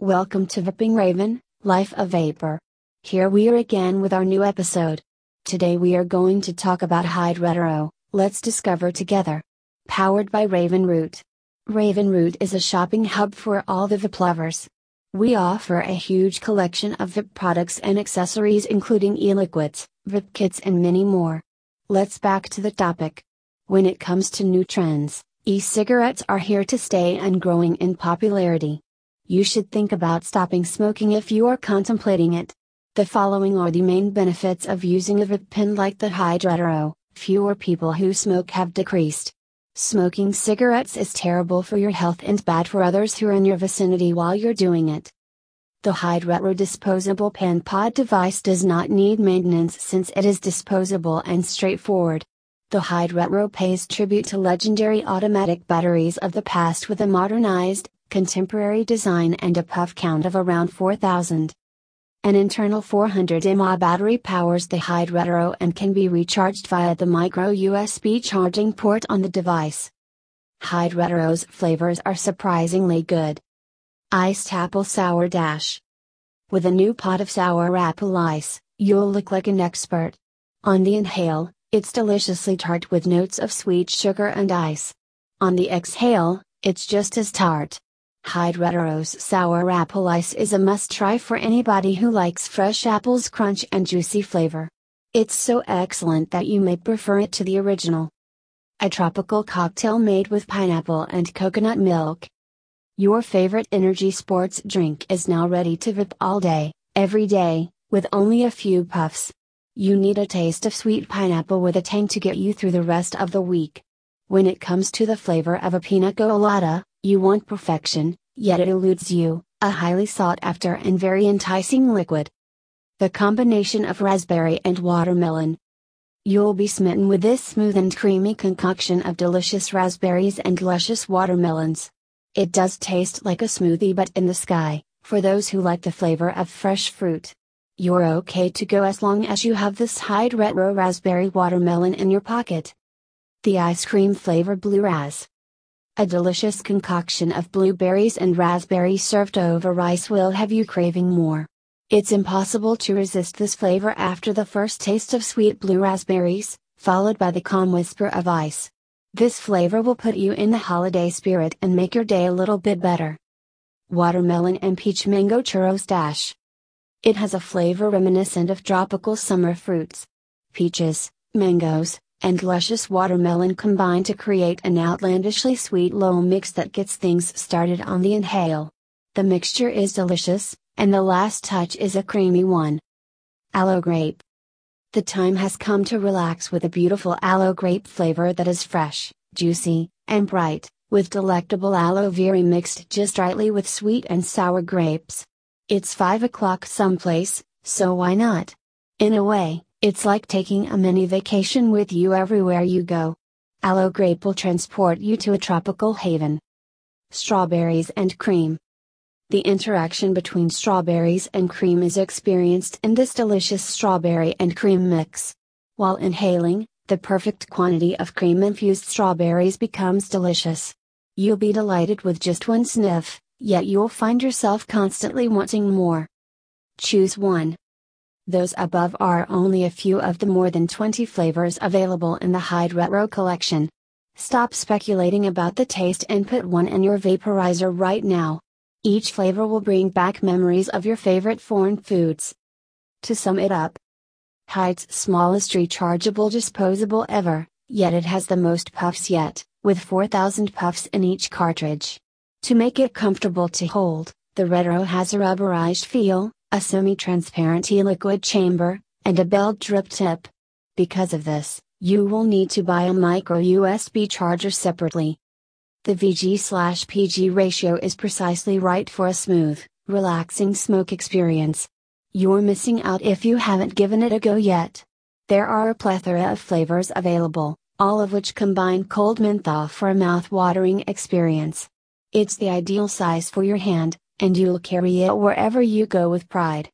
Welcome to Vaping Raven, Life of Vapor. Here we are again with our new episode. Today we are going to talk about Hyde Retro, let's discover together. Powered by Raven Route. Raven Route is a shopping hub for all the vape lovers. We offer a huge collection of vape products and accessories including e-liquids, vape kits and many more. Let's back to the topic. When it comes to new trends, e-cigarettes are here to stay and growing in popularity you should think about stopping smoking if you are contemplating it. The following are the main benefits of using a vape pen like the Hyde Fewer people who smoke have decreased. Smoking cigarettes is terrible for your health and bad for others who are in your vicinity while you're doing it. The Hyde Retro disposable pen pod device does not need maintenance since it is disposable and straightforward. The Hyde Retro pays tribute to legendary automatic batteries of the past with a modernized, contemporary design and a puff count of around 4000. An internal 400 mAh battery powers the Hyde Retro and can be recharged via the micro USB charging port on the device. Hyde Retro's flavors are surprisingly good. Iced Apple Sour Dash. With a new pot of sour apple ice, you'll look like an expert. On the inhale, it's deliciously tart with notes of sweet sugar and ice. On the exhale, it's just as tart. Hyde Retro's Sour Apple Ice is a must try for anybody who likes fresh apple's crunch and juicy flavor. It's so excellent that you may prefer it to the original. A tropical cocktail made with pineapple and coconut milk. Your favorite energy sports drink is now ready to vape all day, every day, with only a few puffs. You need a taste of sweet pineapple with a tang to get you through the rest of the week. When it comes to the flavor of a pina colada, you want perfection, yet it eludes you, a highly sought after and very enticing liquid. The combination of raspberry and watermelon. You'll be smitten with this smooth and creamy concoction of delicious raspberries and luscious watermelons. It does taste like a smoothie but in the sky, for those who like the flavor of fresh fruit. You're okay to go as long as you have this Hyde Retro Raspberry Watermelon in your pocket. The ice cream flavor Blue Raz. A delicious concoction of blueberries and raspberries served over rice will have you craving more. It's impossible to resist this flavor after the first taste of sweet blue raspberries, followed by the calm whisper of ice. This flavor will put you in the holiday spirit and make your day a little bit better. Watermelon and Peach Mango Churros. It has a flavor reminiscent of tropical summer fruits. Peaches, mangoes, and luscious watermelon combine to create an outlandishly sweet low mix that gets things started on the inhale. The mixture is delicious, and the last touch is a creamy one. Aloe grape. The time has come to relax with a beautiful aloe grape flavor that is fresh, juicy, and bright, with delectable aloe vera mixed just rightly with sweet and sour grapes. It's 5 o'clock someplace, so why not? In a way, it's like taking a mini vacation with you everywhere you go. Aloe grape will transport you to a tropical haven. Strawberries and cream. The interaction between strawberries and cream is experienced in this delicious strawberry and cream mix. While inhaling, the perfect quantity of cream infused strawberries becomes delicious. You'll be delighted with just one sniff, yet you'll find yourself constantly wanting more. Choose one. Those above are only a few of the more than 20 flavors available in the Hyde Retro collection. Stop speculating about the taste and put one in your vaporizer right now. Each flavor will bring back memories of your favorite foreign foods. To sum it up, Hyde's smallest rechargeable disposable ever, yet it has the most puffs yet, with 4,000 puffs in each cartridge. To make it comfortable to hold, the Retro has a rubberized feel, a semi-transparent e-liquid chamber, and a belt drip tip. Because of this, you will need to buy a micro USB charger separately. The VG/PG ratio is precisely right for a smooth, relaxing smoke experience. You're missing out if you haven't given it a go yet. There are a plethora of flavors available, all of which combine cold menthol for a mouth-watering experience. It's the ideal size for your hand, and you'll carry it wherever you go with pride.